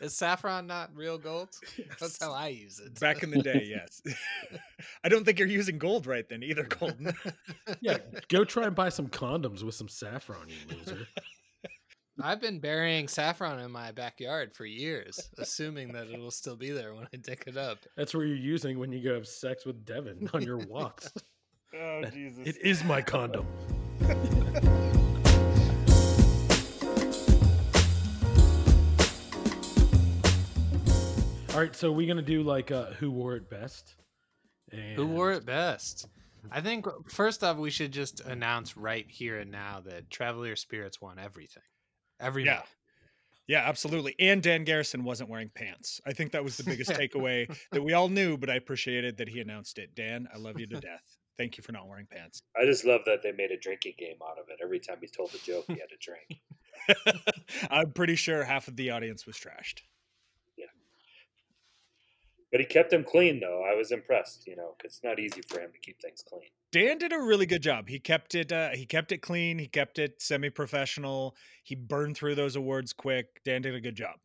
Is saffron not real gold? That's how I use it. Back in the day, yes. I don't think you're using gold right then either, Colton. Yeah, go try and buy some condoms with some saffron, you loser. I've been burying saffron in my backyard for years, assuming that it'll still be there when I dig it up. That's what you're using when you go have sex with Devin on your walks. Oh Jesus! It is my condom. All right, so we're gonna do like uh, who wore it best. And Who wore it best? I think first off, we should just announce right here and now that Traveler Spirits won everything. Every Yeah. medal. Yeah, absolutely. And Dan Garrison wasn't wearing pants. I think that was the biggest takeaway that we all knew, but I appreciated that he announced it. Dan, I love you to death. Thank you for not wearing pants. I just love that they made a drinking game out of it. Every time he told a joke, he had to drink. I'm pretty sure half of the audience was trashed. But he kept them clean, though. I was impressed, you know, 'cause it's not easy for him to keep things clean. Dan did a really good job. He kept it. Uh, he kept it clean. He kept it semi-professional. He burned through those awards quick. Dan did a good job.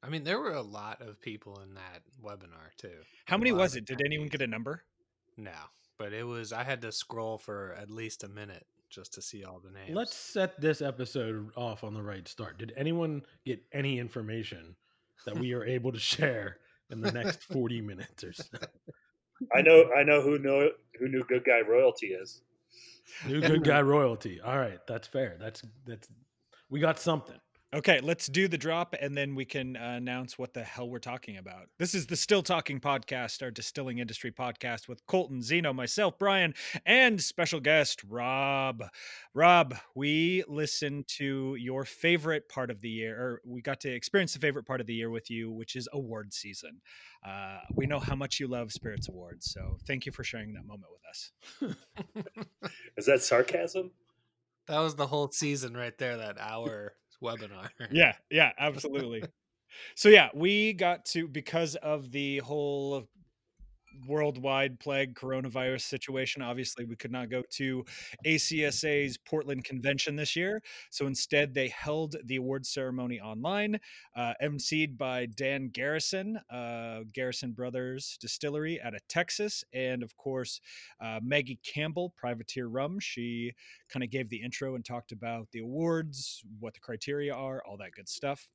I mean, there were a lot of people in that webinar too. How A many was it? Did anyone attendees. get a number? No, but it was. I had to scroll for at least a minute just to see all the names. Let's set this episode off on the right start. Did anyone get any information that we are able to share in the next 40 minutes or so? I know, I know who know who knew Good Guy Royalty is. New good guy royalty. All right, that's fair. That's that's we got something. Okay, let's do the drop and then we can uh, announce what the hell we're talking about. This is the Still Talking Podcast, our distilling industry podcast with Colton, Zeno, myself, Brian, and special guest Rob. Rob, we listened to your favorite part of the year, or we got to experience the favorite part of the year with you, which is award season. Uh, we know how much you love Spirits Awards, so thank you for sharing that moment with us. Is that sarcasm? that was the whole season right there. That hour webinar. yeah yeah absolutely so yeah we got to because of the whole worldwide plague coronavirus situation obviously we could not go to acsa's portland convention this year so instead they held the award ceremony online uh, emceed by dan garrison uh, garrison brothers distillery out of texas and of course uh, maggie campbell privateer rum she kind of gave the intro and talked about the awards, what the criteria are, all that good stuff.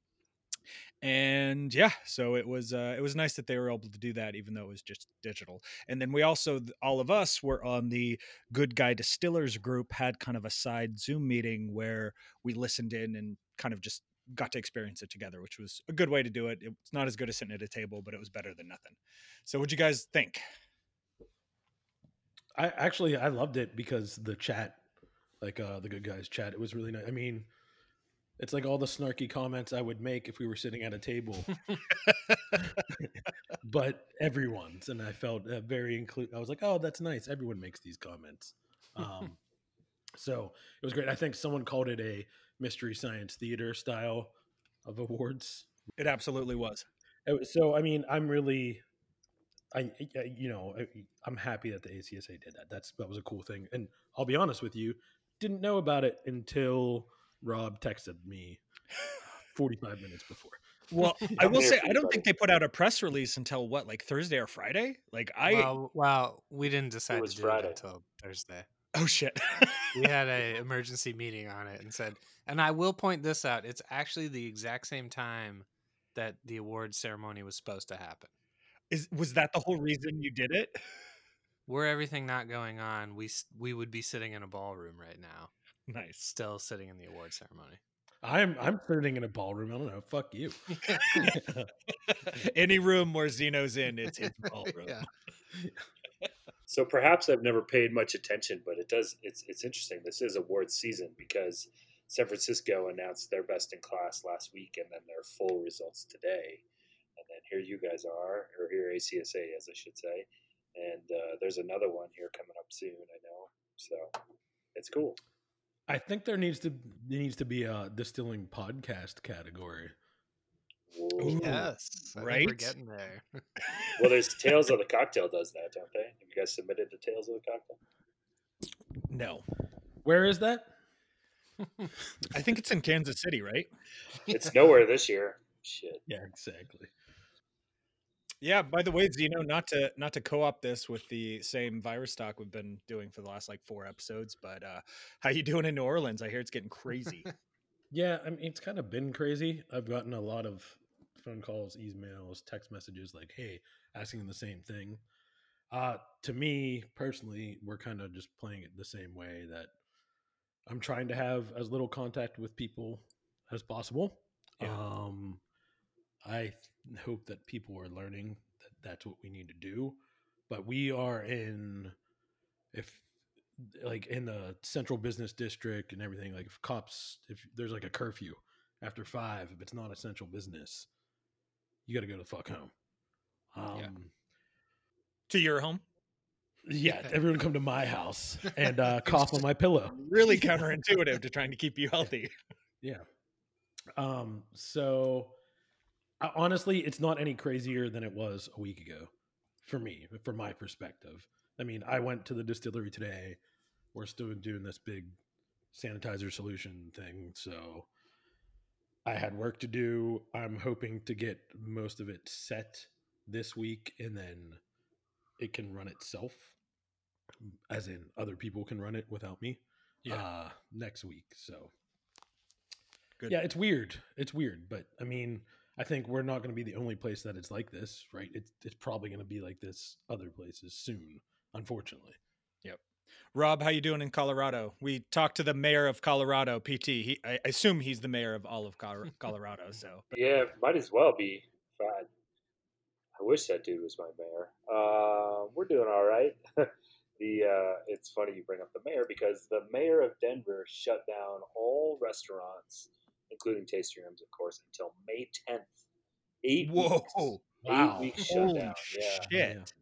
And yeah, so it was uh, it was nice that they were able to do that, even though it was just digital. And then we also, all of us, were on the Good Guy Distillers group, had kind of a side Zoom meeting where we listened in and kind of just got to experience it together, which was a good way to do it. It's not as good as sitting at a table, but it was better than nothing. So, what'd you guys think? I actually I loved it because the chat, like uh the good guys chat, it was really nice. I mean, it's like all the snarky comments I would make if we were sitting at a table, but everyone's, and I felt uh, very include. I was like, oh, that's nice. Everyone makes these comments. Um, so it was great. I think someone called it a mystery science theater style of awards. It absolutely was. So I mean, I'm really, I you know, I'm happy that the ACSA did that. That's that was a cool thing. And I'll be honest with you, didn't know about it until Rob texted me 45 minutes before. Well, I will say I don't think they put out a press release until what, like Thursday or Friday? Like I well, well, we didn't decide was to do Friday. it until Thursday. oh shit. We had a emergency meeting on it and said, and I will point this out. It's actually the exact same time that the award ceremony was supposed to happen. Is was that the whole reason you did it? Were everything not going on, we we would be sitting in a ballroom right now, Nice. still sitting in the award ceremony. I'm I'm sitting in a ballroom. I don't know. Fuck you. Any room where Zeno's in, it's his ballroom. yeah. So perhaps I've never paid much attention, but it does. It's it's interesting. This is awards season because San Francisco announced their best in class last week, and then their full results today. And then here you guys are, or here ACSA, as I should say. And uh, there's another one here coming up soon. I know. So it's cool. I think there needs to there needs to be a distilling podcast category. Whoa. Ooh. Yes. I think we're right? getting there. Well, there's Tales of the Cocktail does that, don't they? Have you guys submitted the Tales of the Cocktail? No. Where is that? I think it's in Kansas City, right? It's nowhere this year. Shit. Yeah, exactly. Yeah. By the way, Zeno, not to not to co-op this with the same virus talk we've been doing for the last like four episodes, but uh how you doing in New Orleans? I hear it's getting crazy. Yeah, I mean it's kind of been crazy. I've gotten a lot of phone calls, emails, text messages like, "Hey, asking the same thing." Uh to me personally, we're kind of just playing it the same way that I'm trying to have as little contact with people as possible. Yeah. Um I hope that people are learning that that's what we need to do, but we are in if like in the central business district and everything like if cops if there's like a curfew after five if it's not essential business you got to go to the fuck home um Yeah. to your home? yeah, everyone come to my house and uh cough on my pillow Really counterintuitive to trying to keep you healthy. yeah um so honestly it's not any crazier than it was a week ago for me from my perspective i mean i went to the distillery today we're still doing this big sanitizer solution thing so i had work to do i'm hoping to get most of it set this week and then it can run itself as in other people can run it without me Yeah. uh next week so Good. yeah it's weird it's weird but i mean i think we're not going to be the only place that it's like this right it's, it's probably going to be like this other places soon unfortunately Yep. Rob, how you doing in Colorado? We talked to the mayor of Colorado, PT. He, I I assume he's the mayor of all of Colorado. So Yeah, might as well be. God, I wish that dude was my mayor. Uh, we're doing all right. the uh, it's funny you bring up the mayor because the mayor of Denver shut down all restaurants, including tasting rooms, of course, until May tenth. Eight Whoa. weeks. Wow. Eight weeks Holy shutdown. Yeah. shit.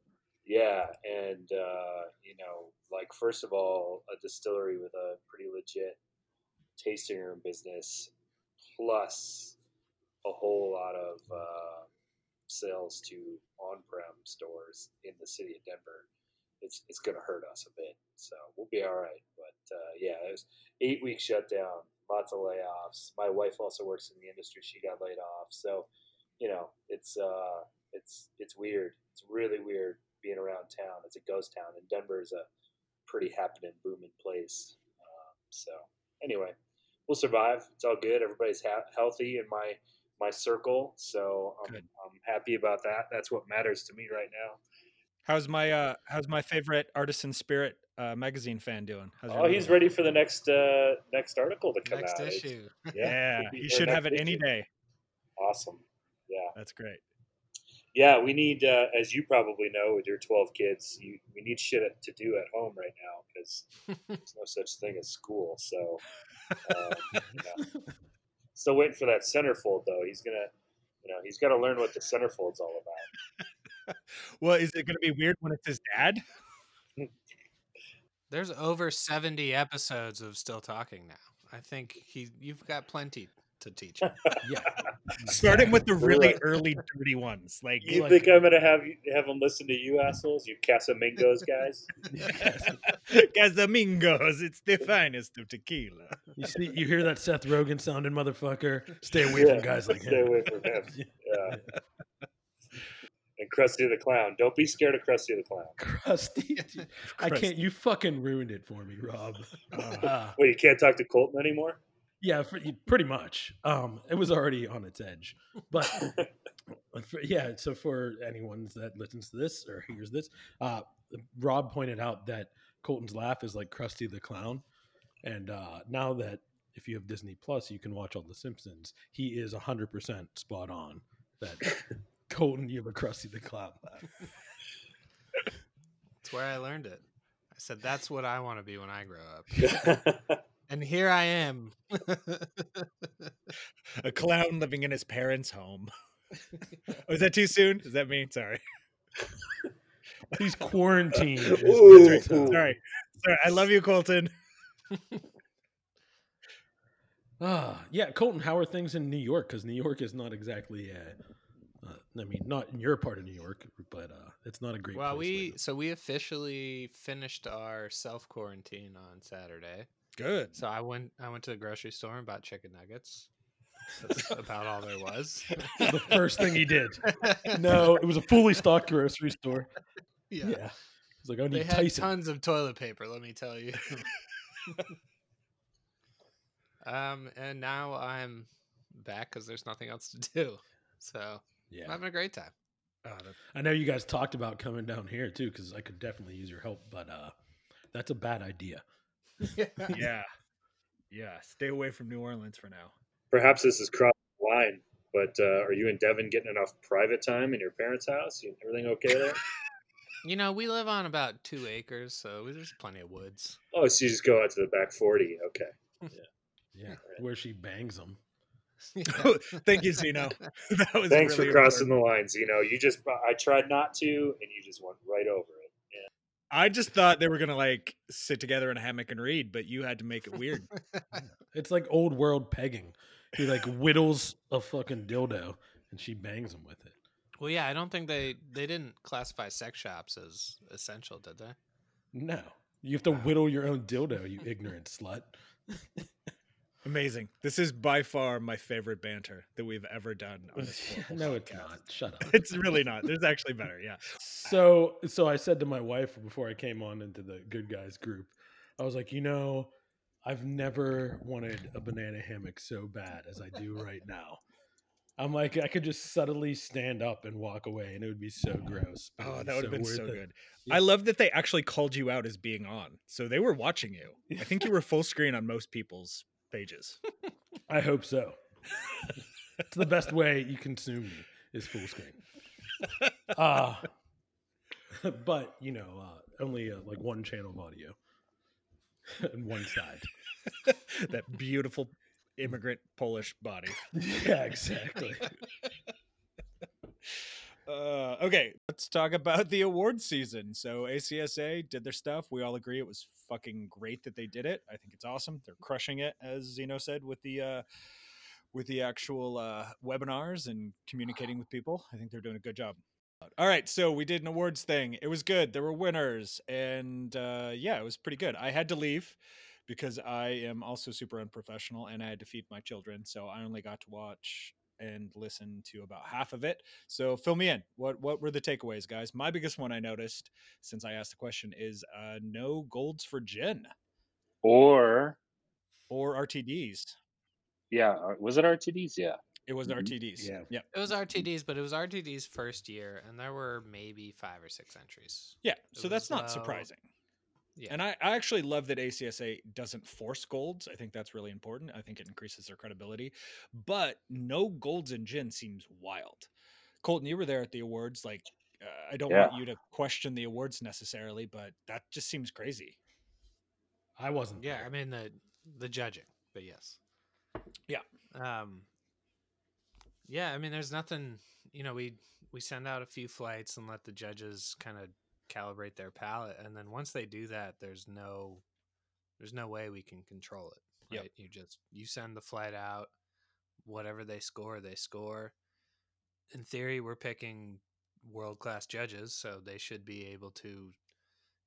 Yeah, and uh, you know, like first of all, a distillery with a pretty legit tasting room business, plus a whole lot of uh, sales to on-prem stores in the city of Denver. It's it's going to hurt us a bit, so we'll be all right. But uh, yeah, it was eight week shutdown, lots of layoffs. My wife also works in the industry; she got laid off. So, you know, it's uh, it's it's weird. It's really weird being around town. It's a ghost town, and Denver is a pretty happening, booming place. Um, so anyway, we'll survive. It's all good. Everybody's ha- healthy in my my circle, so I'm, Good. I'm happy about that. That's what matters to me right now. How's my uh how's my favorite Artisan Spirit uh, magazine fan doing? How's your Oh, he's ready for the next uh, next article to come Next out. It's- issue. Yeah, could be- he should have it next any day. Awesome. Yeah. That's great. Yeah, we need, uh, as you probably know, with your twelve kids, you, we need shit to do at home right now because there's no such thing as school. So, um, yeah. still waiting for that centerfold though. He's gonna, you know, he's got to learn what the centerfold's all about. Well, is it going to be weird when it's his dad? There's over 70 episodes of Still Talking now. I think he you've got plenty to teach him. yeah Starting with the really early dirty ones, like You like- think I'm gonna have you have him listen to you assholes, you Casamigos guys? Casamigos. It's the finest of tequila. you see you hear that seth rogen sounding motherfucker stay away Yeah, from guys like stay him Stay away from him. Yeah. And Krusty the Clown. Don't be scared of Krusty the Clown. crusty i can't you fucking ruined it for me rob uh, Wait, you can't talk to Colton anymore? Yeah, for, pretty much. Um, it was already on its edge, but for, yeah. So for anyone that listens to this or hears this, uh, Rob pointed out that Colton's laugh is like Krusty the Clown, and uh, now that if you have Disney Plus, you can watch all the Simpsons. He is hundred percent spot on. That Colton, you have a Krusty the Clown laugh. That's where I learned it. I said that's what I want to be when I grow up. And here I am. A clown living in his parents' home. oh, is that too soon? Is that me? Sorry. He's quarantined. Ooh. Krusty the Clown. Sorry. Sorry. I love you, Colton. Ah, yeah, Colton. How are things in New York? Because New York is not exactly. Uh, uh, I mean, not in your part of New York, but uh, it's not a great. well, place we so we officially finished our self quarantine on Saturday. Good. So I went I went to the grocery store and bought chicken nuggets. That's about all there was. the first thing he did. No, it was a fully stocked grocery store. yeah. Yeah. He's like, I They need had Tyson. tons of toilet paper, let me tell you. um, and now I'm back because there's nothing else to do. So I'm Yeah. having a great time. That- I know you guys talked about coming down here too, because I could definitely use your help, but uh that's a bad idea. yeah, yeah. Stay away from New Orleans for now. Perhaps this is crossing the line, but uh, are you and Devin getting enough private time in your parents' house? You, everything okay there? You know, we live on about two acres, so there's plenty of woods. oh, so you just go out to the back 40. Okay. Yeah. Where she bangs them. Thank you, Zeno. That was Thanks really for crossing important. the lines. You know, you just, I tried not to, and you just went right over it. Yeah. I just thought they were gonna like sit together in a hammock and read, but you had to make it weird. It's like old world pegging. He like whittles a fucking dildo and she bangs him with it. well, yeah, I don't think they they didn't classify sex shops as essential, did they? No. You have to whittle your own dildo, you ignorant slut. Amazing. This is by far my favorite banter that we've ever done on this. no, it's not. Shut up. It's really not. There's actually better. Yeah. So so I said to my wife before I came on into the good guys group, I was like, you know, I've never wanted a banana hammock so bad as I do right now. I'm like, I could just subtly stand up and walk away, and it would be so gross. Oh, that would have been so it. good. Yeah. I love that they actually called you out as being on. So they were watching you. I think you were full screen on most people's pages. I hope so. it's the best way you consume me is full screen. Uh, but you know, uh, only uh, like one channel of audio and one side. that beautiful immigrant Polish body. Yeah, exactly. Uh, okay, let's talk about the award season. So ACSA did their stuff. We all agree it was fucking great that they did it. I think it's awesome. They're crushing it, as Zeno said, with the uh, with the actual uh, webinars and communicating with people. I think they're doing a good job. All right, so we did an awards thing. It was good. There were winners, and uh, yeah, it was pretty good. I had to leave because I am also super unprofessional, and I had to feed my children, so I only got to watch and listen to about half of it. So fill me in. What what were the takeaways, guys? My biggest one I noticed since I asked the question is uh, no golds for gin Or or RTDs. yeah, uh, was it RTDs? Yeah. It was Mhm. RTDs. Yeah. Yeah. It was RTD's, but it was RTD's first year, and there were maybe five or six entries. Yeah. It So that's was not low. surprising. Yeah. And I, I actually love that ACSA doesn't force golds. I think that's really important. I think it increases their credibility. But no golds in gin seems wild. Colton, you were there at the awards. Like, uh, I don't want you to question the awards necessarily, but that just seems crazy. I wasn't. Yeah, there. I mean the the judging, but yes. Yeah. Um Yeah, I mean there's nothing, you know, we we send out a few flights and let the judges kind of calibrate their palate and then once they do that there's no there's no way we can control it. Yep. Right? You just you send the flight out whatever they score, they score. In theory, we're picking world-class judges, so they should be able to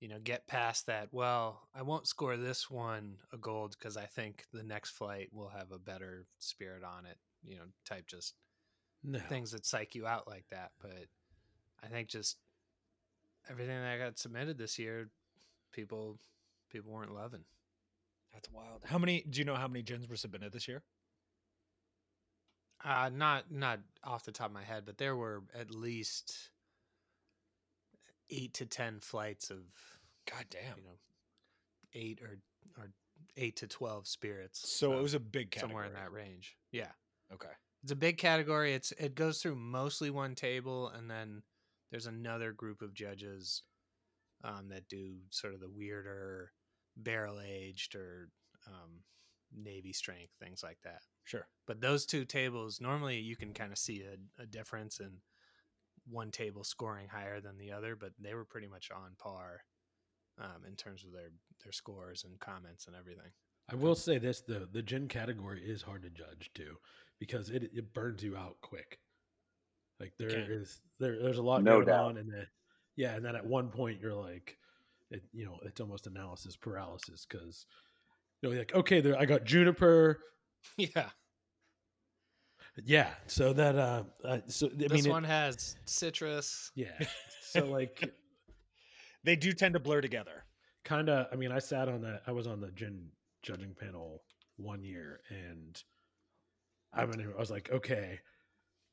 you know, get past that. Well, I won't score this one a gold because I think the next flight will have a better spirit on it. You know, type just no. things that psych you out like that. But I think just everything that got submitted this year, people people weren't loving. That's wild. How many do you know how many gins were submitted this year? Uh, not not off the top of my head, but there were at least eight to ten flights of God damn. you know eight or or eight to twelve spirits. So it um, was a big category. somewhere in that range. Yeah. Okay. It's a big category. It's it goes through mostly one table, and then there's another group of judges um, that do sort of the weirder barrel aged or um, navy strength things like that. Sure. But those two tables normally you can kind of see a, a difference in one table scoring higher than the other, but they were pretty much on par um, in terms of their their scores and comments and everything. I will say this: the the gin category is hard to judge too, because it it burns you out quick. Like there can. is there there's a lot No going doubt. on, and then yeah, and then at one point you're like, it, you know, it's almost analysis paralysis because you know, like okay, there I got juniper, yeah. yeah. So that uh, uh so I this mean, it- one has citrus. yeah. So like, They do tend to blur together. kind of. I mean, I sat on that. I was on the gin judging panel one year, and I mean, I was like, okay,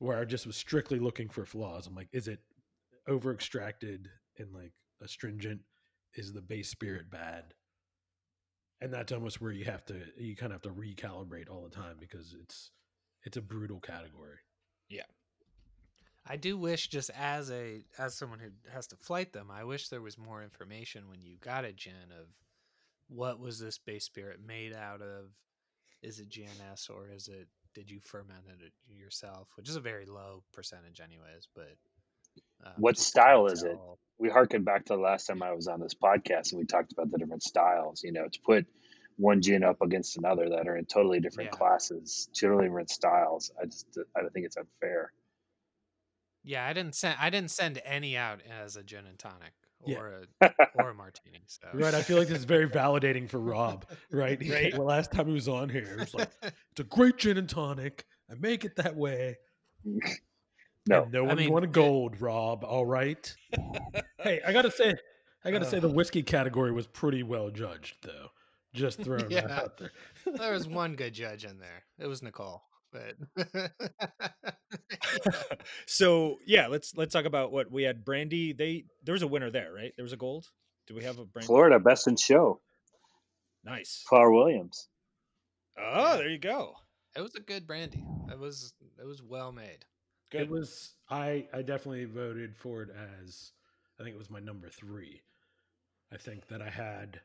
where I just was strictly looking for flaws. I'm like, is it over extracted and like astringent? Is the base spirit bad? And that's almost where you have to you kind of have to recalibrate all the time because it's it's a brutal category. Yeah. I do wish, just as a as someone who has to flight them, I wish there was more information when you got a gin of what was this base spirit made out of. Is it GNS or is it? Did you ferment it yourself? Which is a very low percentage, anyways. But um, What just to kinda style is it? We harken back to the last time I was on this podcast and we talked about the different styles. You know, to put one gin up against another that are in totally different Yeah. classes, totally different styles. I just I don't think it's unfair. Yeah, I didn't send. I didn't send any out as a gin and tonic Yeah. or a or a martini. So Right. I feel like this is very validating for Rob, right? He Right. Well, last time he was on here, it was like, it's a great gin and tonic. I make it that way. No. And no I one mean, wanted it- gold, Rob. All right. hey, I gotta say, I gotta say, the whiskey category was pretty well judged, though. Just throwing that out there. there was one good judge in there. It was Nicole, but so yeah, let's let's talk about what we had. Brandy, they there was a winner there, right? There was a gold. Do we have a brandy? Florida best in show. Nice. Flower Williams. Oh, there you go. it was a good brandy. It was it was well made. Good. It was. I I definitely voted for it as. I think it was my number three. I think that I had,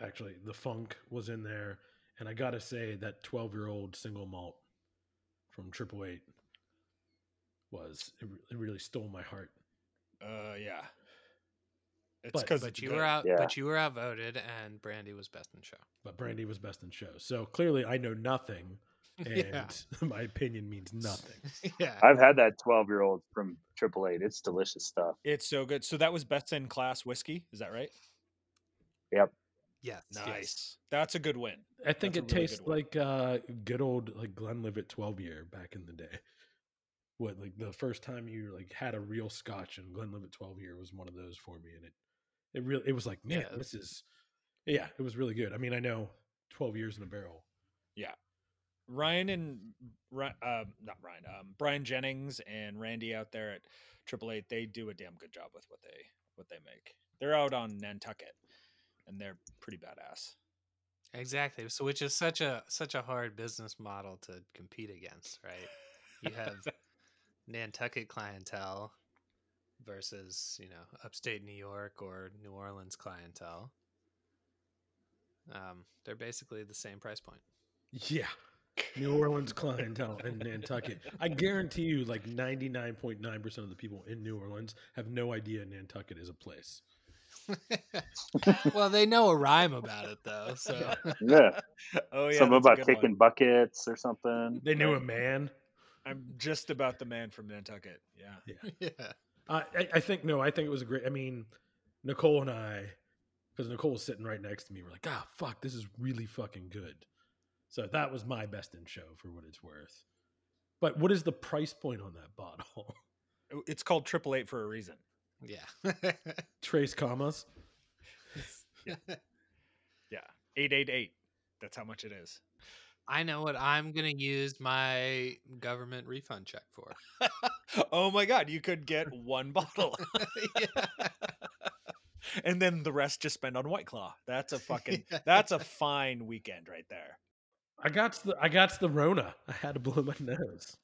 actually, the funk was in there, and I gotta say that twelve year old single malt from Triple Eight was it, re- it really stole my heart. Uh, yeah. It's But- because But you were out. Yeah. But you were outvoted, and brandy was best in show. But Brandy was best in show. So clearly, I know nothing, and Yeah. my opinion means nothing. yeah. I've had that 12 year old from Triple Eight. It's delicious stuff. It's so good. So that was best in class whiskey. Is that right? Yes. Nice. Yes. That's a good win. I think That's it really tastes good like uh, good old like Glenlivet twelve year back in the day. What like the first time you like had a real Scotch and Glenlivet twelve year was one of those for me, and it it really it was like man, Yeah. this is yeah, it was really good. I mean, I know twelve years in a barrel. Yeah. Ryan and Ri- uh, not Ryan, um, Brian Jennings and Randy out there at Triple Eight, they do a damn good job with what they what they make. They're out on Nantucket, and they're pretty badass. Exactly. So, which is such a such a hard business model to compete against, right? You have Nantucket clientele versus you know upstate New York or New Orleans clientele. Um, they're basically the same price point. Yeah. New Orleans clientele in Nantucket. I guarantee you, like ninety nine point nine percent of the people in New Orleans have no idea Nantucket is a place. well, they know a rhyme about it though, so Yeah. oh yeah, Something about kicking one. buckets or something. They knew a man. I'm just about the man from Nantucket. Yeah. yeah. Uh, I, I think no. I think it was a great. I mean, Nicole and I, because Nicole was sitting right next to me, we're like, ah, fuck, this is really fucking good. So that was my best in show for what it's worth. But what is the price point on that bottle? Oh, It's called Triple Eight for a reason. Yeah. Trace commas. Yeah, yeah. eight eight eight. That's how much it is. I know what I'm gonna use my government refund check for. oh my god, you could get one bottle, yeah. and then the rest just spend on White Claw. That's a fucking. Yeah. That's a fine weekend right there. I got the I got the Rona. I had to blow my nose.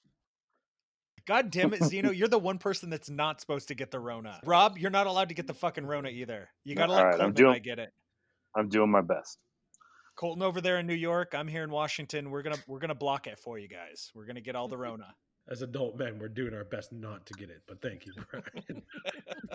God damn it, Zeno! You're the one person that's not supposed to get the Rona. Rob, you're not allowed to get the fucking Rona either. You gotta let right, I'm Colton doing- I get it. I'm doing my best. Colton over there in New York. I'm here in Washington. We're gonna we're gonna block it for you guys. We're gonna get all the Rona. As adult men, we're doing our best not to get it, but thank you, Brian.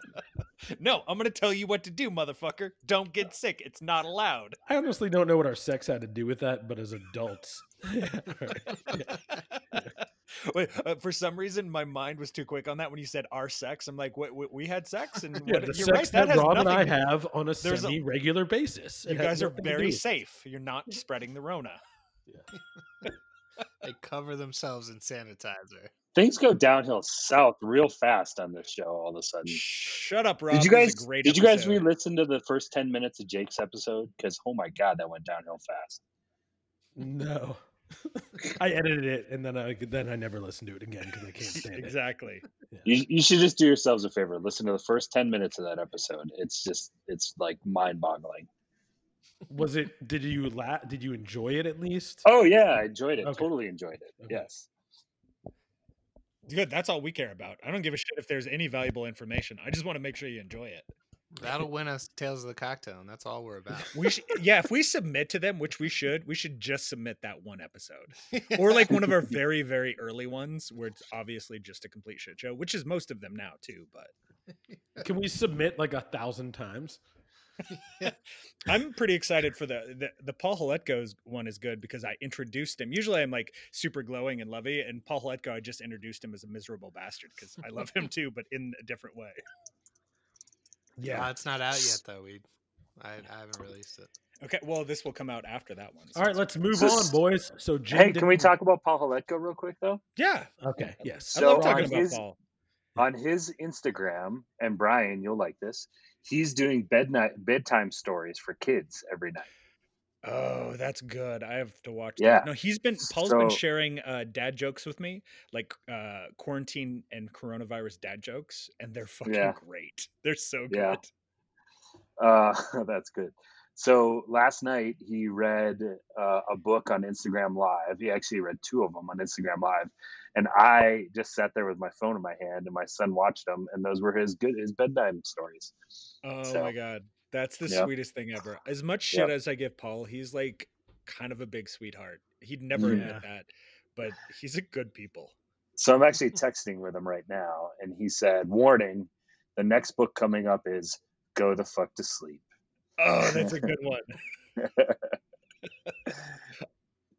no, I'm gonna tell you what to do, motherfucker. Don't get sick. It's not allowed. I honestly don't know what our sex had to do with that, but as adults, Yeah, right. Wait, uh, for some reason, my mind was too quick on that when you said our sex. I'm like, what, we had sex, and Yeah, what, the you're sex right. That that has Rob and I have on a There's semi-regular basis. It You guys are nothing to do very safe. You're not spreading the Rona. they cover themselves in sanitizer. Things go downhill south real fast on this show. All of a sudden, Shut up, Rob. did you guys? a great Did you guys episode. re-listen to the first ten minutes of Jake's episode? Because oh my god, that went downhill fast. No. I edited it and then I then I never listened to it again because I can't stand it. exactly. You, you should just do yourselves a favor. Listen to the first ten minutes of that episode. It's just it's like mind-boggling. Was it? Did you la- Did you enjoy it at least? Oh yeah, I enjoyed it. Okay. Totally enjoyed it. Okay. Yes. Good. That's all we care about. I don't give a shit if there's any valuable information. I just want to make sure you enjoy it. That'll win us Tales of the Cocktail, and that's all we're about. We should, yeah, if we submit to them, which we should, we should just submit that one episode, or like one of our very, very early ones where it's obviously just a complete shit show, which is most of them now too. But Can we submit like a thousand times? I'm pretty excited for the the, the Paul Hletko's one is good because I introduced him. Usually I'm like super glowing and lovey, and Paul Hletko I just introduced him as a miserable bastard because I love him too, but in a different way. Uh, it's not out yet, though. We, I, I haven't released it. Okay, well this will come out after that one. so All right, let's move So- on, boys. So, Jim Hey, can we talk about Paul Hletko real quick though? Yeah, Okay, yes. I love talking on about his- Paul. On his Instagram, and Brian, you'll like this. He's doing bed night bedtime stories for kids every night. Oh, that's good. I have to watch. Yeah. That. No, he's been Paul's been sharing uh, dad jokes with me, like uh, quarantine and coronavirus dad jokes, and they're fucking Yeah. great. They're so good. Yeah. Uh, that's good. So last night he read uh, a book on Instagram Live. He actually read two of them on Instagram Live, and I just sat there with my phone in my hand, and my son watched them, and those were his good his bedtime stories. Oh So- my god, that's the sweetest thing ever. As much shit as I give Paul, he's like kind of a big sweetheart. He'd never Yeah. admit that, but he's a good people. So I'm actually texting with him right now, and he said, "Warning: the next book coming up is Go the fuck to sleep." Oh, that's a good one.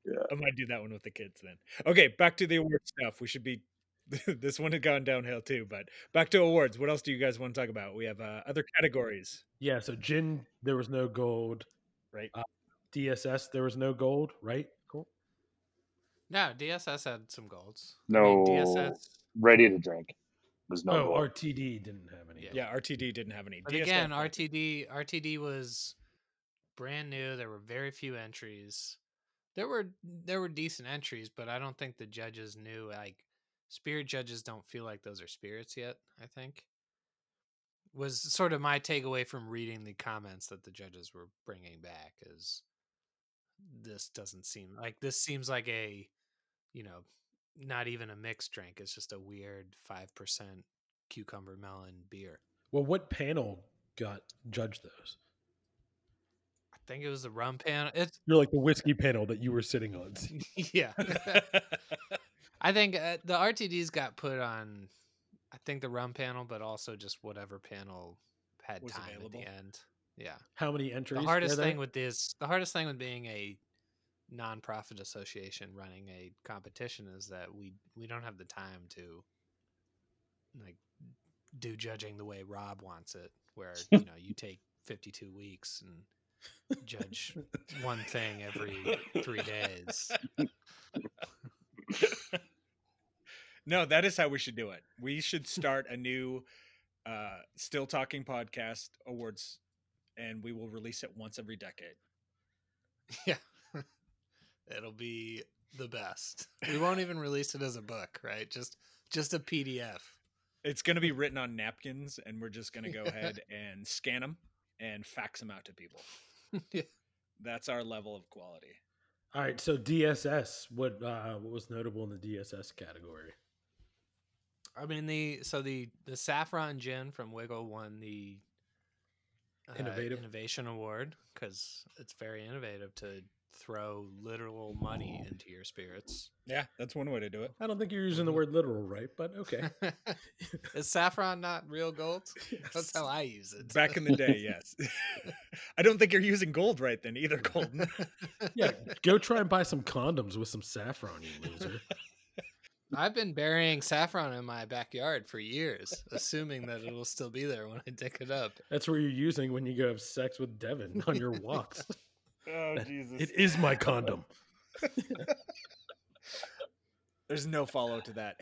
Yeah. I might do that one with the kids then. Okay, back to the award stuff. We should be. this one had gone downhill too, but back to awards. What else do you guys want to talk about? We have uh, other categories, Yeah, so gin, there was no gold. right? DSS, there was no gold, right? Cool. No, DSS had some golds. No. DSS. Ready to drink was no. oh, goal. RTD didn't have any. Yeah. Yeah, RTD didn't have any. But DSL again, RTD RTD was brand new. There were very few entries. There were there were decent entries, but I don't think the judges knew. Like spirit judges don't feel like those are spirits yet. I think was sort of my takeaway from reading the comments that the judges were bringing back. Is this doesn't seem like this seems like a you know not even a mixed drink. It's just a weird five percent cucumber melon beer. Well, what panel got judged those? I think it was the rum panel It's You're like the whiskey panel that you were sitting on. yeah. I think uh, the RTDs got put on. I think the rum panel, but also just whatever panel had Was time available. at the end. Yeah. How many entries? The hardest thing with this, the hardest thing with being a nonprofit association running a competition is that we we don't have the time to like do judging the way Rob wants it, where you know you take fifty two weeks and judge one thing every three days. No, that is how we should do it. We should start a new uh Still Talking podcast awards and we will release it once every decade. Yeah. It'll be the best. We won't even release it as a book, right? Just just a PDF. It's going to be written on napkins and we're just going to go ahead and scan them and fax them out to people. yeah. That's our level of quality. All right, so DSS. What uh, what was notable in the DSS category? I mean the so the the saffron gin from Wigle won the uh, Innovative. innovation award because it's very innovative to throw literal money into your spirits. Yeah, that's one way to do it. I don't think you're using the word literal right, but okay. Is saffron not real gold? That's how I use it. Back in the day, yes. I don't think you're using gold right then either, Colton. yeah, go try and buy some condoms with some saffron, you loser. I've been burying saffron in my backyard for years, assuming that it'll still be there when I dig it up. That's where you're using when you go have sex with Devin on your walks. oh, Jesus! It is my condom. There's no follow to that.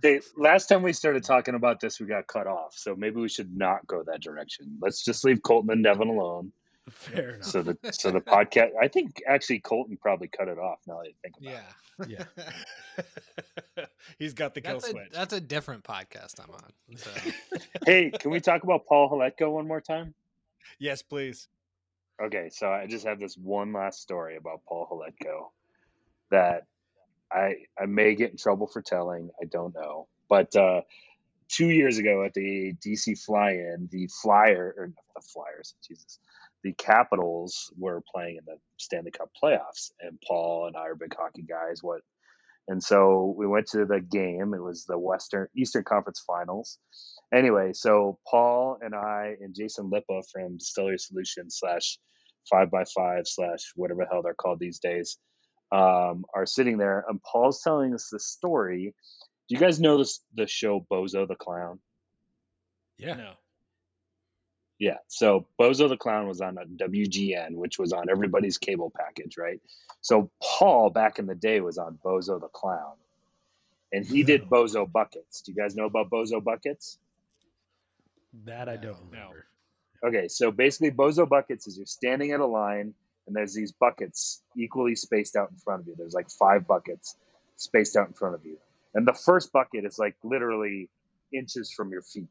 They, last time we started talking about this, we got cut off. So maybe we should not go that direction. Let's just leave Colton and Devin alone. Fair enough. So the so the podcast. I think actually Colton probably cut it off. Now that you think about Yeah. Yeah. He's got the kill That's a, switch. that's a different podcast I'm on. So. Hey, can we talk about Paul Hletko one more time? Yes, please. Okay, so I just have this one last story about Paul Hletko that I I may get in trouble for telling. I don't know, but uh, two years ago at the DC Fly-In, the Flyer or the Flyers, Jesus, the Capitals were playing in the Stanley Cup playoffs, and Paul and I are big hockey guys. What? And so we went to the game. It was the Western Eastern Conference Finals. Anyway, so Paul and I and Jason Lippa from Distillery Solutions slash five by five slash whatever the hell they're called these days um, are sitting there, and Paul's telling us the story. Do you guys know this the show Bozo the Clown? yeah. No. Yeah. So Bozo the Clown was on a WGN, which was on everybody's cable package, right? So Paul back in the day was on Bozo the Clown. And he did Bozo Buckets. Do you guys know about Bozo Buckets? That I don't know. Okay, so basically Bozo Buckets is you're standing at a line and there's these buckets equally spaced out in front of you. There's like five buckets spaced out in front of you. And the first bucket is like literally inches from your feet.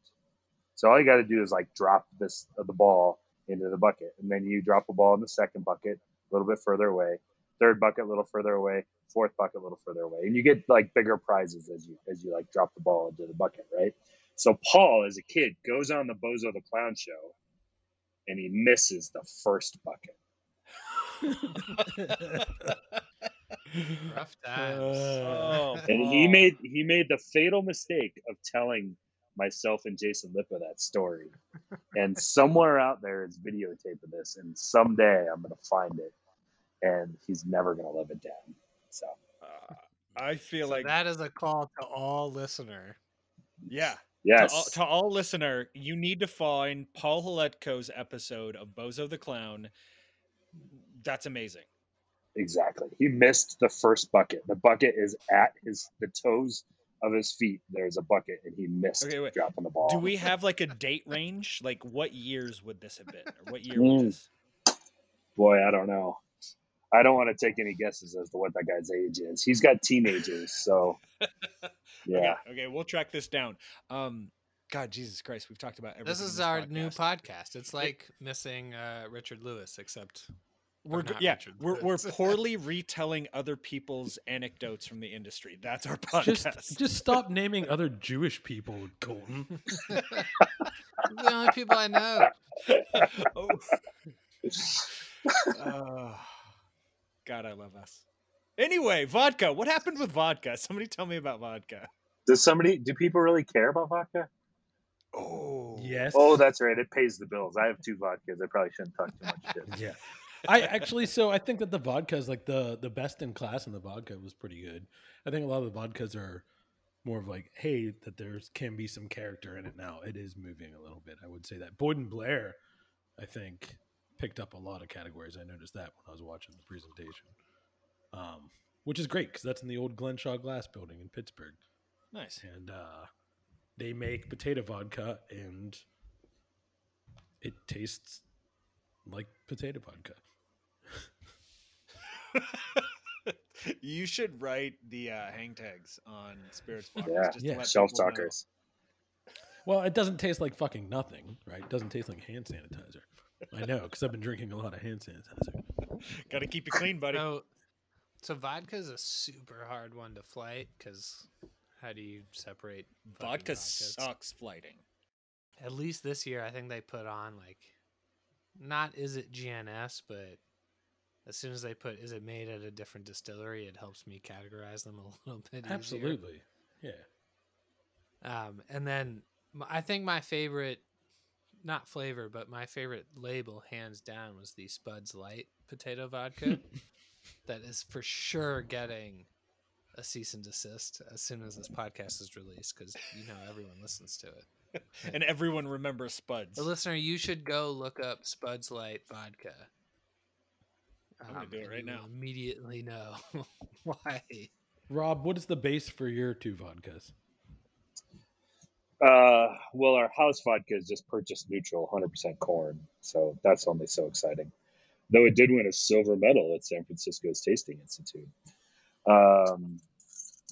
So all you got to do is like drop this uh, the ball into the bucket, and then you drop a ball in the second bucket a little bit further away, third bucket a little further away, fourth bucket a little further away, and you get like bigger prizes as you as you like drop the ball into the bucket, right? So Paul, as a kid, goes on the Bozo the Clown show, and he misses the first bucket. Rough times. Oh, and he made he made the fatal mistake of telling myself and Jason Lippa that story. and somewhere out there is videotaping this, and someday I'm gonna find it, and he's never gonna live it down. So Uh, I feel So like that is a call to all listener. yeah. yes, To all, to all listener, you need to find Paul Hletko's episode of Bozo the Clown. That's amazing. exactly. He missed the first bucket. The bucket is at his the toes of his feet. There's a bucket, and he missed Okay, wait. dropping the ball. Do we have like a date range? Like what years would this have been? Or what year Mm. would this? Boy, I don't know. I don't want to take any guesses as to what that guy's age is. He's got teenagers, so yeah. Okay, okay, we'll track this down. Um God, Jesus Christ, we've talked about everything. This in is our podcast. new podcast. It's like missing uh, Richard Lewis, except We're not yeah, Richard we're we're poorly retelling other people's anecdotes from the industry. That's our podcast. Just, just stop naming other Jewish people, Colton. the only people I know. oh. Oh, God, I love us. Anyway, vodka. What happened with vodka? Somebody tell me about vodka. Does somebody? Do people really care about vodka? Oh, Yes. Oh, that's right. It pays the bills. I have two vodkas. I probably shouldn't talk too much shit. Yeah. I actually so I think that the vodka is like the the best in class and the vodka was pretty good. I think a lot of the vodkas are more of like, hey, that there's can be some character in it now. It is moving a little bit. I would say that. Boyd and Blair, I think, picked up a lot of categories. I noticed that when I was watching the presentation. Um, which is great because that's in the old Glenshaw Glass building in Pittsburgh. nice. And uh they make potato vodka and it tastes like potato vodka. you should write the uh, hang tags on spirits bottles. Yeah, yeah. Shelf people know. talkers. Well, it doesn't taste like fucking nothing, right? It doesn't taste like hand sanitizer. I know because I've been drinking a lot of hand sanitizer. Got to keep it clean, buddy. So, so vodka is a super hard one to flight because how do you separate Vodka vodkas? sucks flighting. At least this year, I think they put on like, not is it GNS, but as soon as they put is it made at a different distillery, it helps me categorize them a little bit. easier. Absolutely, yeah. Um, and then I think my favorite, not flavor, but my favorite label, hands down, was the Spuds Light potato vodka. that is for sure getting a cease and desist as soon as this podcast is released because you know everyone listens to it. and everyone remembers Spuds. The listener, you should go look up Spuds Light vodka. Um, I'm gonna do it right now. Immediately know why Rob, what is the base for your two vodkas? Uh, well, our house vodka is just purchased neutral, 100% corn. So that's only so exciting. Though it did win a silver medal at San Francisco's Tasting Institute. Um,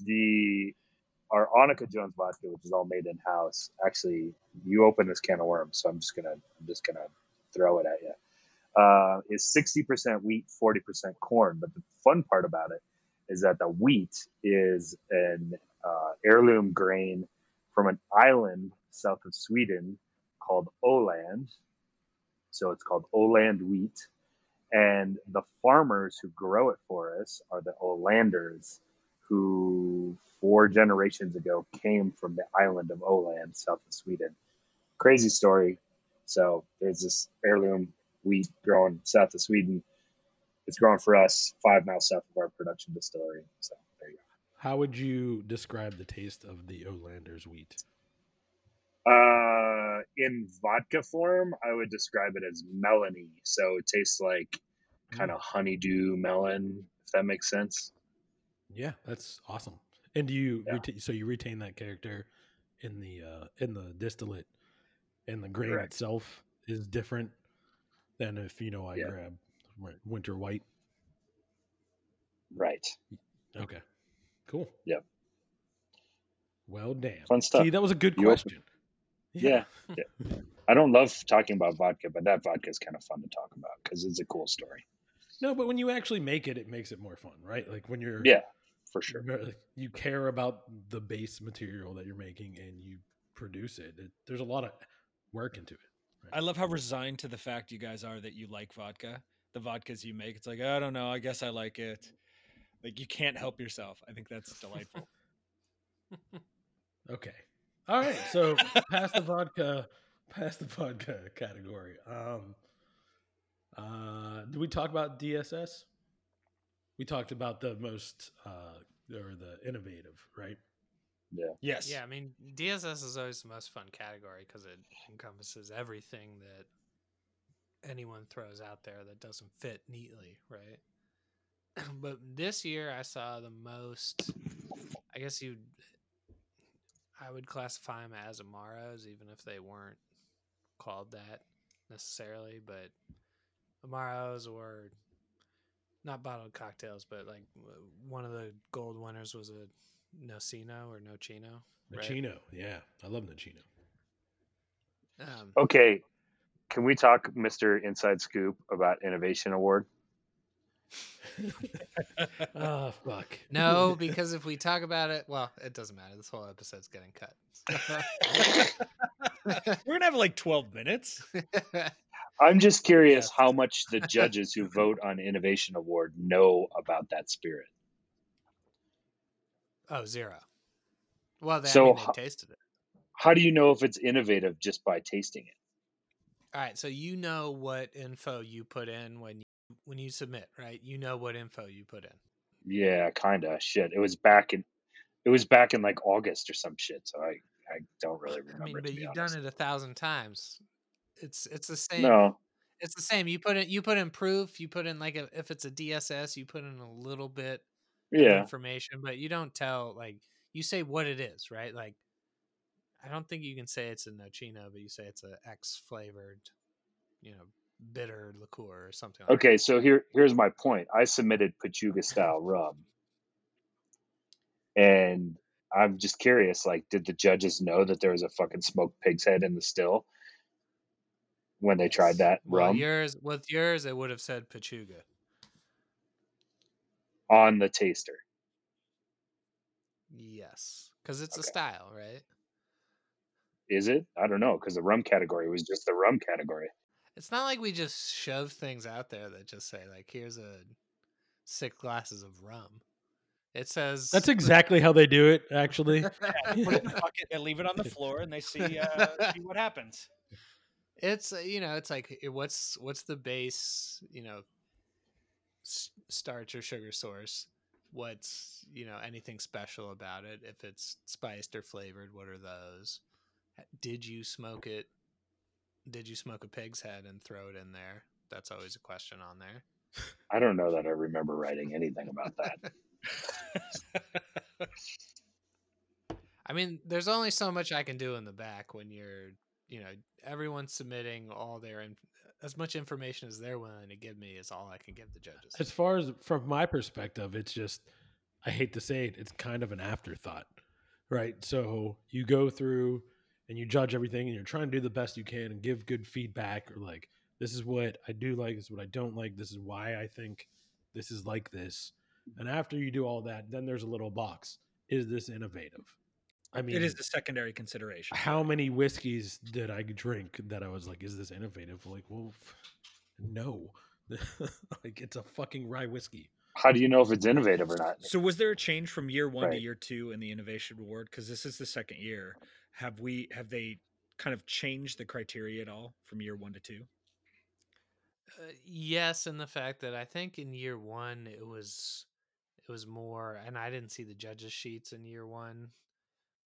the our Annika Jones vodka, which is all made in house, actually, you open this can of worms, so I'm just gonna I'm just gonna throw it at you. Uh, is 60% wheat, 40% corn. But the fun part about it is that the wheat is an uh, heirloom grain from an island south of Sweden called Oland. So it's called Oland wheat. And the farmers who grow it for us are the Olanders, who four generations ago came from the island of Oland, south of Sweden. Crazy story. So there's this heirloom wheat grown south of Sweden. It's grown for us five miles south of our production distillery. So there you go. How would you describe the taste of the Olanders wheat? Uh, in vodka form, I would describe it as melony. So it tastes like kind of honeydew melon, if that makes sense. Yeah, that's awesome. And do you Yeah. reta- so you retain that character in the uh in the distillate and the grain Correct. itself is different than if you know I Yeah. grab wi- winter white. Right. Okay. Cool. Yep. Well, damn. Fun stuff. See, that was a good You open- question. Yeah. yeah. I don't love talking about vodka, but that vodka is kind of fun to talk about because it's a cool story. No, but when you actually make it, it makes it more fun, right? Like when you're Yeah, for sure. you care about the base material that you're making and you produce it. it there's a lot of work into it. I love how resigned to the fact you guys are that you like vodka. The vodkas you make, it's like I don't know. I guess I like it. Like you can't help yourself. I think that's delightful. Okay. All right. So past the vodka, past the vodka category. Um uh did we talk about DSS? We talked about the most uh or the innovative, right? Yes. Yeah, I mean, DSS is always the most fun category because it encompasses everything that anyone throws out there that doesn't fit neatly, right? but this year, I saw the most. I guess you, I would classify them as amaros, even if they weren't called that necessarily. But amaros or not bottled cocktails, but like one of the gold winners was a Nocino or Nocino. right? Nachino. Yeah. I love Nachino. Um, Okay. Can we talk, Mr. Inside Scoop, about Innovation Award? Ah, fuck. no, because if we talk about it, well, it doesn't matter. This whole episode's getting cut. We're gonna have like twelve minutes. I'm just curious Yeah. how much the judges who vote on Innovation Award know about that spirit. Oh, zero. Well, they, So I mean, they tasted it. How do you know if it's innovative just by tasting it? All right, so you know what info you put in when you when you submit, right? You know what info you put in. Yeah, kind of. Shit. It was back in it was back in like August or some shit, so I I don't really remember I mean, but you've honest. done it a thousand times. It's it's the same. No. It's the same. You put in you put in proof. You put in like a, if it's a DSS, you put in a little bit Yeah. information, but you don't tell like you say what it is, right? Like I don't think you can say it's a nocino, but you say it's a X flavored, you know, bitter liqueur or something. Like Okay, so here here's my point. I submitted Pechuga style rum. And I'm just curious, like, did the judges know that there was a fucking smoked pig's head in the still when they tried that Well, rum yours with yours, it would have said Pechuga. On the taster? Yes, because it's a style, right? Is it? I don't know, because the rum category was just the rum category. It's not like we just shove things out there that just say like, "Here's a six glasses of rum." It says That's exactly how they do it, actually. Put it in a bucket and leave it on the floor, and they see uh, see what happens. it's uh, you know it's like eh, what's what's the base you know s- starch or sugar source what's you know anything special about it? If it's spiced or flavored what are those? Did you smoke it did you smoke a pig's head and throw it in there? That's always a question on there. I don't know that I remember writing anything about that. I mean, there's only so much I can do in the back when you're, you know, everyone's submitting all their as much information as they're willing to give me is all I can give the judges. As far as from my perspective, it's just I hate to say it, it's kind of an afterthought, right? So you go through and you judge everything, and you're trying to do the best you can and give good feedback, or like this is what I do like, this is what I don't like, this is why I think this is like this. And after you do all that, then there's a little box. Is this innovative? I mean, it is a secondary consideration. how many whiskeys did I drink that I was like, is this innovative? Like, well, f- no. like, it's a fucking rye whiskey. How do you know if it's innovative or not? So was there a change from year one to year two in the innovation award? Because this is the second year. Have we have they kind of changed the criteria at all from year one to two? Uh, yes, and the fact that I think in year one it was it was more, and I didn't see the judges sheets in year one,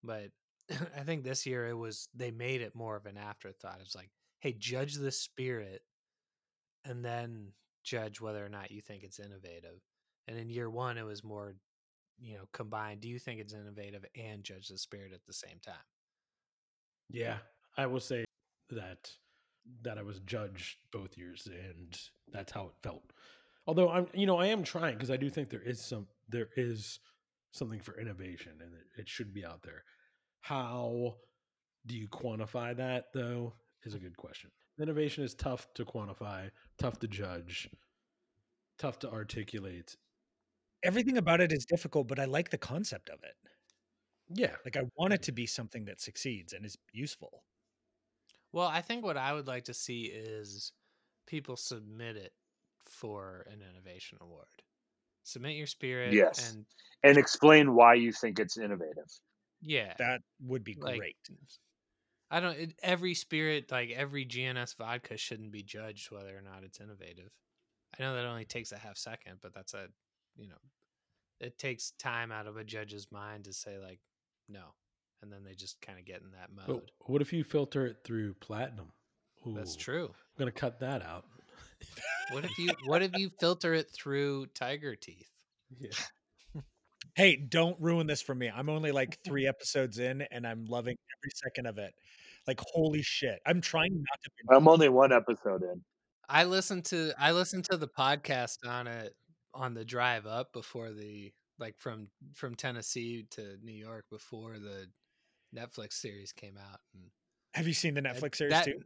but I think this year it was they made it more of an afterthought. It's like, hey, judge the spirit, and then judge whether or not you think it's innovative. And in year one, it was more, you know, combined. Do you think it's innovative and judge the spirit at the same time? Yeah, I will say that that I was judged both years, and that's how it felt. Although I'm, you know, I am trying because I do think there is some there is something for innovation, and it, it should be out there. How do you quantify that though? Is a good question. Innovation is tough to quantify, tough to judge, tough to articulate. Everything about it is difficult, but I like the concept of it. Yeah, Like I want it to be something that succeeds and is useful. Well, I think what I would like to see is people submit it for an innovation award. Submit your spirit. Yes. And And explain why you think it's innovative. Yeah, That would be like, great. I don't. It, every spirit, like every GNS vodka, shouldn't be judged whether or not it's innovative. I know that only takes a half second, but that's a, you know, it takes time out of a judge's mind to say like, no, and then they just kind of get in that but mode. what if you filter it through platinum? That's true. I'm gonna cut that out. What if you What if you filter it through tiger teeth? Yeah. Hey, don't ruin this for me. I'm only like three episodes in and I'm loving every second of it. Like holy shit. I'm trying not to binge I'm only one episode in. I listened to I listened to the podcast on it on the drive up before the like from from Tennessee to New York before the Netflix series came out and Have you seen the Netflix series that- too?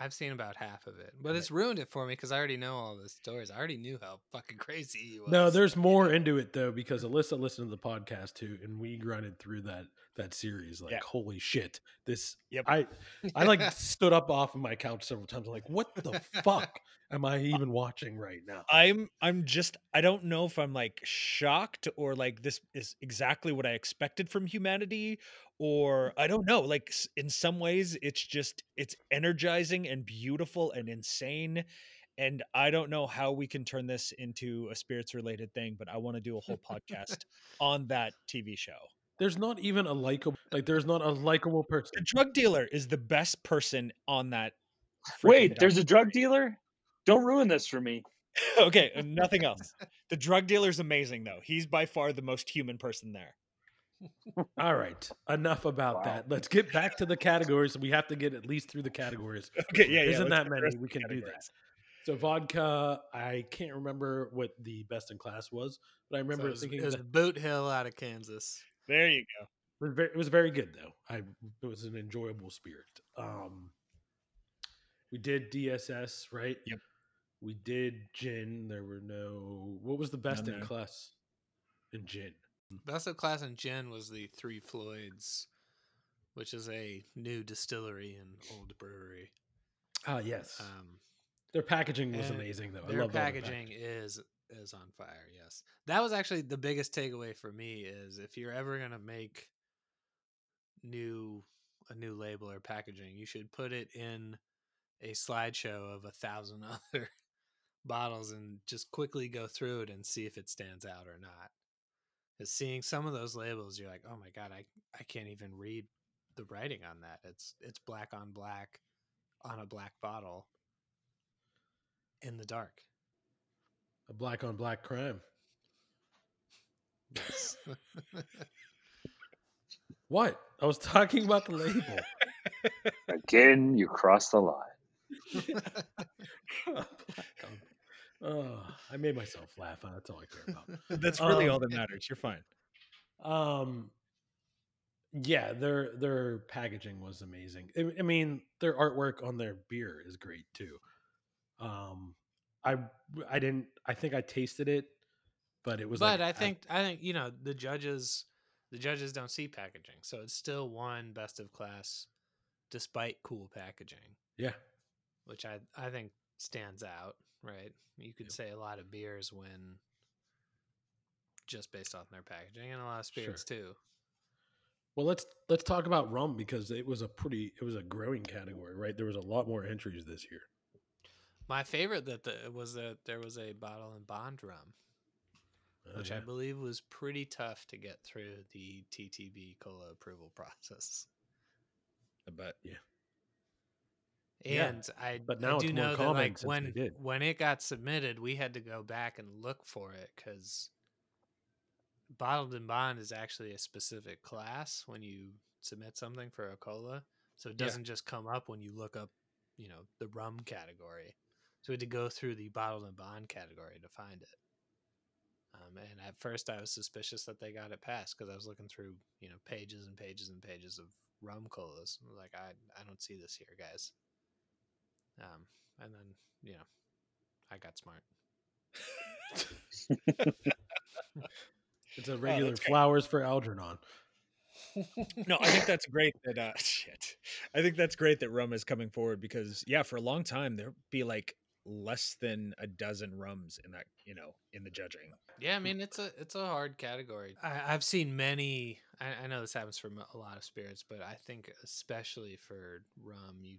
I've seen about half of it, but Okay. it's ruined it for me because I already know all the stories. I already knew how fucking crazy he was. No, there's more into it though because Alyssa listened to the podcast too, and we grinded through that that series. Like, Yeah. holy shit! This, Yep. I, I like stood up off of my couch several times. like, what the fuck am I even watching right now? I'm I'm just I don't know if I'm like shocked or like this is exactly what I expected from humanity or I don't know like in some ways it's just it's energizing and beautiful and insane and I don't know how we can turn this into a spirits related thing but I want to do a whole podcast on that TV show. There's not even a likable, like, there's not a likable person. The drug dealer is the best person on that Wait, there's a drug dealer? Don't ruin this for me. okay, nothing else. The drug dealer's amazing though. He's by far the most human person there. All right, enough about Wow. that. Let's get back to the categories. We have to get at least through the categories. Okay, yeah, yeah. Isn't let's that many? We the can do that. So vodka, I can't remember what the best in class was, but I So remember it was, thinking it was that Boot Hill out of Kansas. There you go. It was very, it was very good though. I it was an enjoyable spirit. Um, we did DSS right. Yep. We did gin. There were no. What was the best None in class in gin? Best of class and gin was the Three Floyds, which is a new distillery and old brewery. Ah, yes. Um, Their packaging was amazing though. I their their packaging is is on fire. Yes, that was actually the biggest takeaway for me. Is if you're ever gonna make new a new label or packaging, you should put it in a slideshow of a thousand other bottles and just quickly go through it and see if it stands out or not. Because seeing some of those labels, you're like, oh my god, I I can't even read the writing on that. It's it's black on black on a black bottle in the dark. A black on black crime. Yes. What? I was talking about the label. Again, you crossed the line. oh, I made myself laugh. That's all I care about. That's really Um, all that matters. You're fine. Um, yeah, their their packaging was amazing. I, I mean, their artwork on their beer is great too. Um, I I didn't. I think I tasted it, but it was. but like, I think I think you know the judges the judges don't see packaging, so it's still one best of class, despite cool packaging, yeah, which I I think stands out. Right, you could Yep. say a lot of beers when just based off their packaging, and a lot of spirits too. Well, let's let's talk about rum because it was a pretty it was a growing category, right? There was a lot more entries this year. My favorite that the, was that there was a bottle and bond rum, Oh, which yeah. I believe was pretty tough to get through the TTB COLA approval process. I bet. Yeah, And I, but I do it's more know that like when when it got submitted, we had to go back and look for it because bottled and bond is actually a specific class when you submit something for a COLA, so it doesn't just come up when you look up, you know, the rum category. So we had to go through the bottled and bond category to find it. Um, and at first, I was suspicious that they got it passed because I was looking through, you know, pages and pages and pages of rum COLAs. I was Like, I, I don't see this here, guys. Um, and then, you know, I got smart. It's a regular that's great. flowers for Algernon. No, I think that's great that uh shit. I think that's great that rum is coming forward because yeah, for a long time there'd be like less than a dozen rums in that, you know, in the judging. Yeah, I mean it's a it's a hard category. I, I've seen many. I, I know this happens for a lot of spirits, but I think especially for rum, you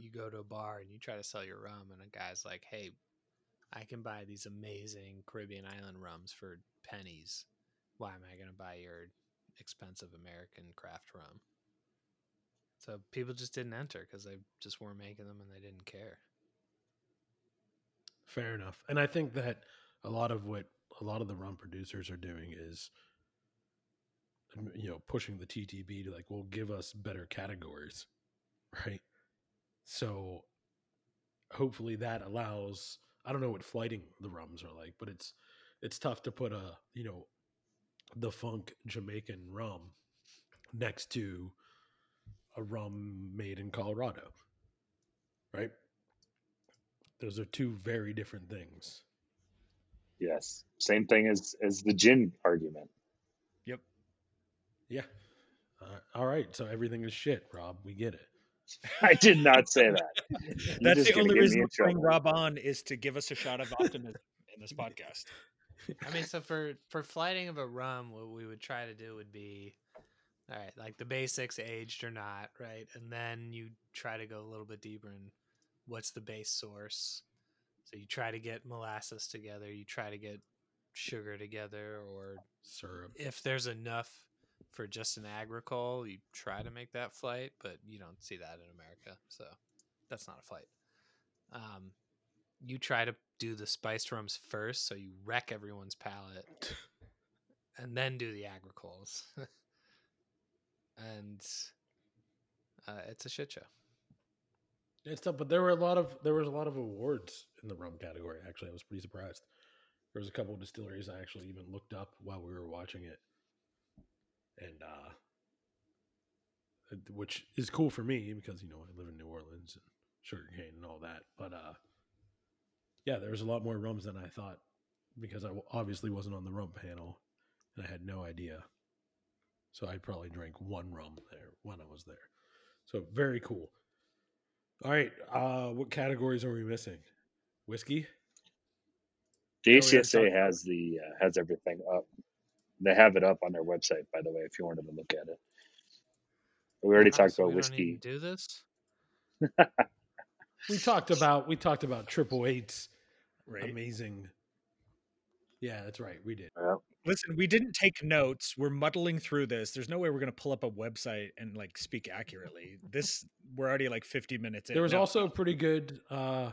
you go to a bar and you try to sell your rum, and a guy's like, "Hey, I can buy these amazing Caribbean island rums for pennies. Why am I going to buy your expensive American craft rum?" So people just didn't enter because they just weren't making them and they didn't care. Fair enough. And I think that a lot of what a lot of the rum producers are doing is you know, pushing the TTB to like, well, give us better categories, right? So hopefully that allows I don't know what flighting the rums are like, but it's it's tough to put a, you know, the funk Jamaican rum next to a rum made in Colorado. Right? Those are two very different things. Yes, same thing as as the gin argument. Yep. Yeah. Uh, all right. So everything is shit, Rob. We get it. I did not say that. You're That's the only reason in we're bring trouble. Rob on is to give us a shot of optimism in this podcast. I mean, so for for flighting of a rum, what we would try to do would be, all right, like the basics, aged or not, right, and then you try to go a little bit deeper in what's the base source. So you try to get molasses together, you try to get sugar together, or Syrup. if there's enough for just an agricole, you try to make that flight, but you don't see that in America, so that's not a flight. Um, you try to do the spiced rums first, so you wreck everyone's palate, and then do the agricoles, and uh, it's a shit show. It's tough, but there were a lot of there was a lot of awards in the rum category. Actually, I was pretty surprised. There was a couple of distilleries I actually even looked up while we were watching it, and uh, which is cool for me because you know I live in New Orleans and sugarcane and all that. But uh, yeah, there was a lot more rums than I thought because I obviously wasn't on the rum panel and I had no idea. So I probably drank one rum there when I was there. So very cool. All right. Uh, what categories are we missing? Whiskey. The Yeah, we already ACSA has the uh, has everything up. They have it up on their website, by the way, if you wanted to look at it. We already Oh, talked so about we don't need whiskey. do this. We talked about we talked about triple eights. Right. Amazing. Yeah, that's right. We did. Well, Listen, we didn't take notes. We're muddling through this. There's no way we're going to pull up a website and like speak accurately. This we're already like 50 minutes in. There was No, also pretty good uh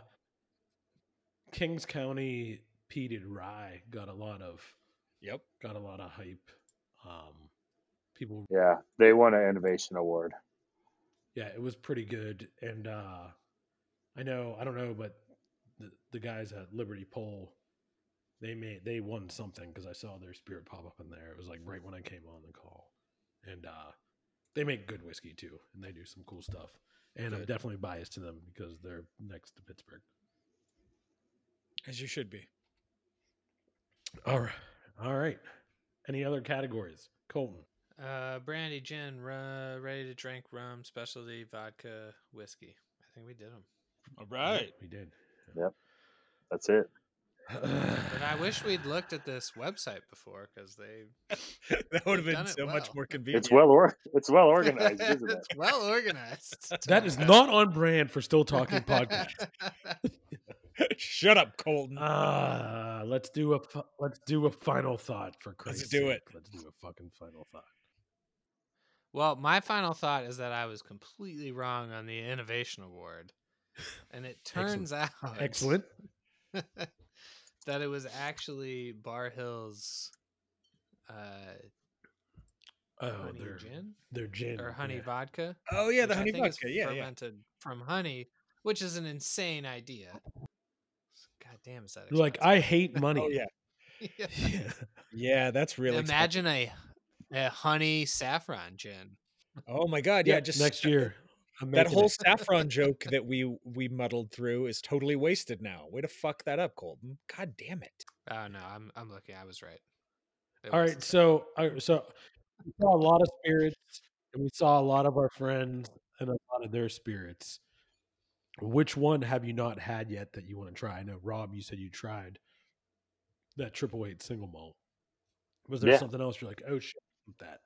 Kings County peated rye got a lot of Yep. got a lot of hype. Um, people, Yeah, they won an innovation award. yeah, it was pretty good. And uh, I know, I don't know, but the, the guys at Liberty Pole, they made they won something because I saw their spirit pop up in there. It was like right when I came on the call, and uh, they make good whiskey too, and they do some cool stuff. And I'm definitely biased to them because they're next to Pittsburgh. As you should be. All right, all right. Any other categories, Colton? Uh, brandy, gin, ru- ready to drink, rum, specialty, vodka, whiskey. I think we did them. All right. Yep, we did. Yep. That's it. But I wish we'd looked at this website before because they that would have been done it so much more convenient. It's well or it's well organized, isn't it? it's well organized. that is not on brand for Still Talking podcast. Shut up, Colton. Ah, let's do a let's do a final thought for Let's do sake. it. Let's do a fucking final thought. well, my final thought is that I was completely wrong on the innovation award, and it turns out Excellent. that it was actually Barr Hill's uh, Oh, honey their gin their gin or honey yeah. vodka. oh yeah, the which I honey think vodka. Yeah, yeah. fermented from honey, which is an insane idea. God damn, is that You're like I hate money. Oh yeah. expensive. Yeah. Yeah, that's really expensive. Imagine a a honey saffron gin. Oh my god, yeah, Yep, just next year. That whole it. saffron joke that we we muddled through is totally wasted now. Way to fuck that up, Colton. God damn it. Oh no, I'm I'm looking. I was right. It All right, so uh, so we saw a lot of spirits, and we saw a lot of our friends and a lot of their spirits. Which one have you not had yet that you want to try? I know Rob, you said you tried that triple eight single malt. Was there Yeah. something else you're like, oh shit, that?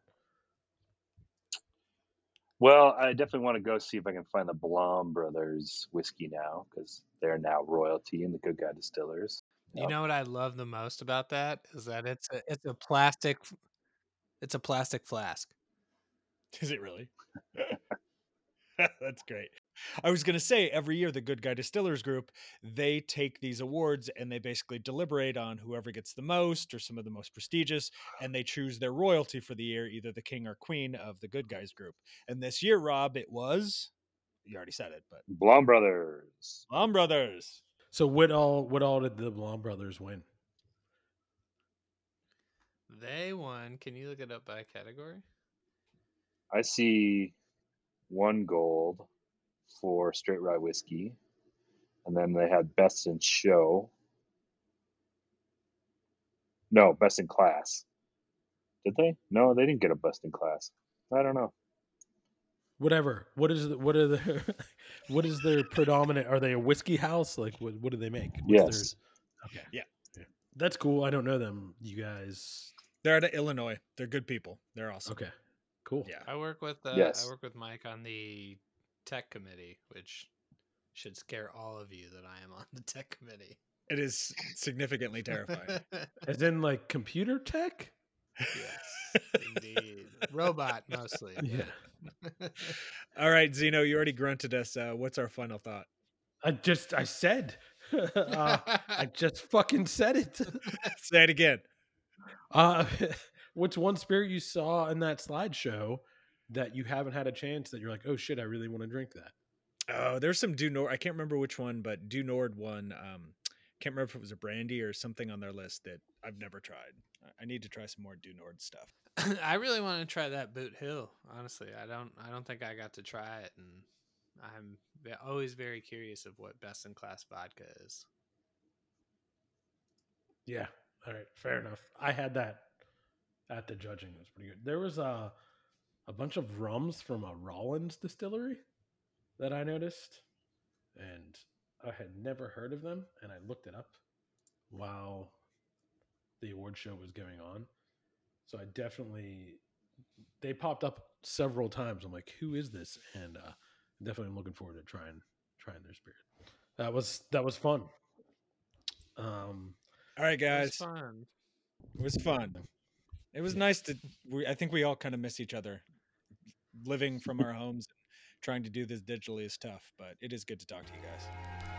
Well, I definitely want to go see if I can find the Blaum Brothers whiskey now because they're now royalty in the Good Guy Distillers. You know what I love the most about that is that it's a it's a plastic it's a plastic flask. Is it really? That's great. I was going to say every year the Good Guy Distillers Group they take these awards and they basically deliberate on whoever gets the most or some of the most prestigious and they choose their royalty for the year either the king or queen of the Good Guys group. And this year Rob it was you already said it, but Blaum Brothers. Blaum Brothers. So what all what all did the Blaum brothers win? They won. Can you look it up by category? I see one gold for straight rye whiskey, and then they had best in show. No, best in class. Did they? No, they didn't get a best in class. I don't know. Whatever. What is the, what are their what is their predominant? Are they a whiskey house? Like what what do they make? What's Yes. theirs? Okay. Yeah. yeah. That's cool. I don't know them. You guys. They're out of Illinois. They're good people. They're awesome. Okay. Cool. Yeah. I work with uh, Yes. I work with Mike on the tech committee, which should scare all of you that I am on the tech committee. It is significantly terrifying. As in like computer tech? yes, indeed. Robot mostly. Yeah. All right, Zeno, you already grunted us. Uh, what's our final thought? I just I said. uh, I just fucking said it. Say it again. Uh, what's one spirit you saw in that slideshow that you haven't had a chance that you're like, oh shit, I really want to drink that? Oh, there's some Du Nord. I can't remember which one, but Du Nord one. Um, can't remember if it was a brandy or something on their list that I've never tried. I- I need to try some more Du Nord stuff. I really want to try that Boot Hill. Honestly, I don't. I don't think I got to try it, and I'm always very curious of what best in class vodka is. Yeah. All right. Fair enough. I had that at the judging. It was pretty good. There was a a bunch of rums from a Rollins distillery that I noticed, and I had never heard of them, and I looked it up while the award show was going on. So I definitely they popped up several times. I'm like, who is this? And uh, definitely looking forward to trying trying their spirit. That was that was fun. Um, All right, It was guys, fun. it was fun. It was Yeah. nice to. We, I think we all kind of miss each other. Living from our homes, trying to do this digitally is tough, but it is good to talk to you guys.